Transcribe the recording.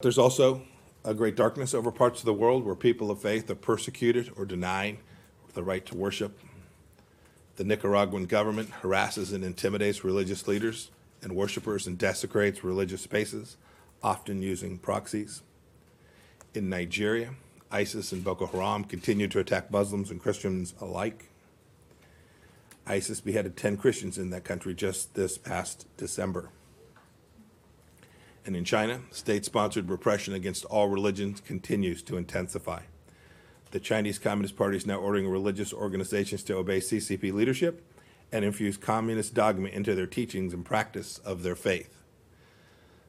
There's also a great darkness over parts of the world where people of faith are persecuted or denied the right to worship. The Nicaraguan government harasses and intimidates religious leaders and worshipers and desecrates religious spaces, often using proxies. In Nigeria, ISIS and Boko Haram continue to attack Muslims and Christians alike. ISIS beheaded 10 Christians in that country just this past December. And in China, state sponsored repression against all religions continues to intensify. The Chinese Communist Party is now ordering religious organizations to obey CCP leadership and infuse communist dogma into their teachings and practice of their faith.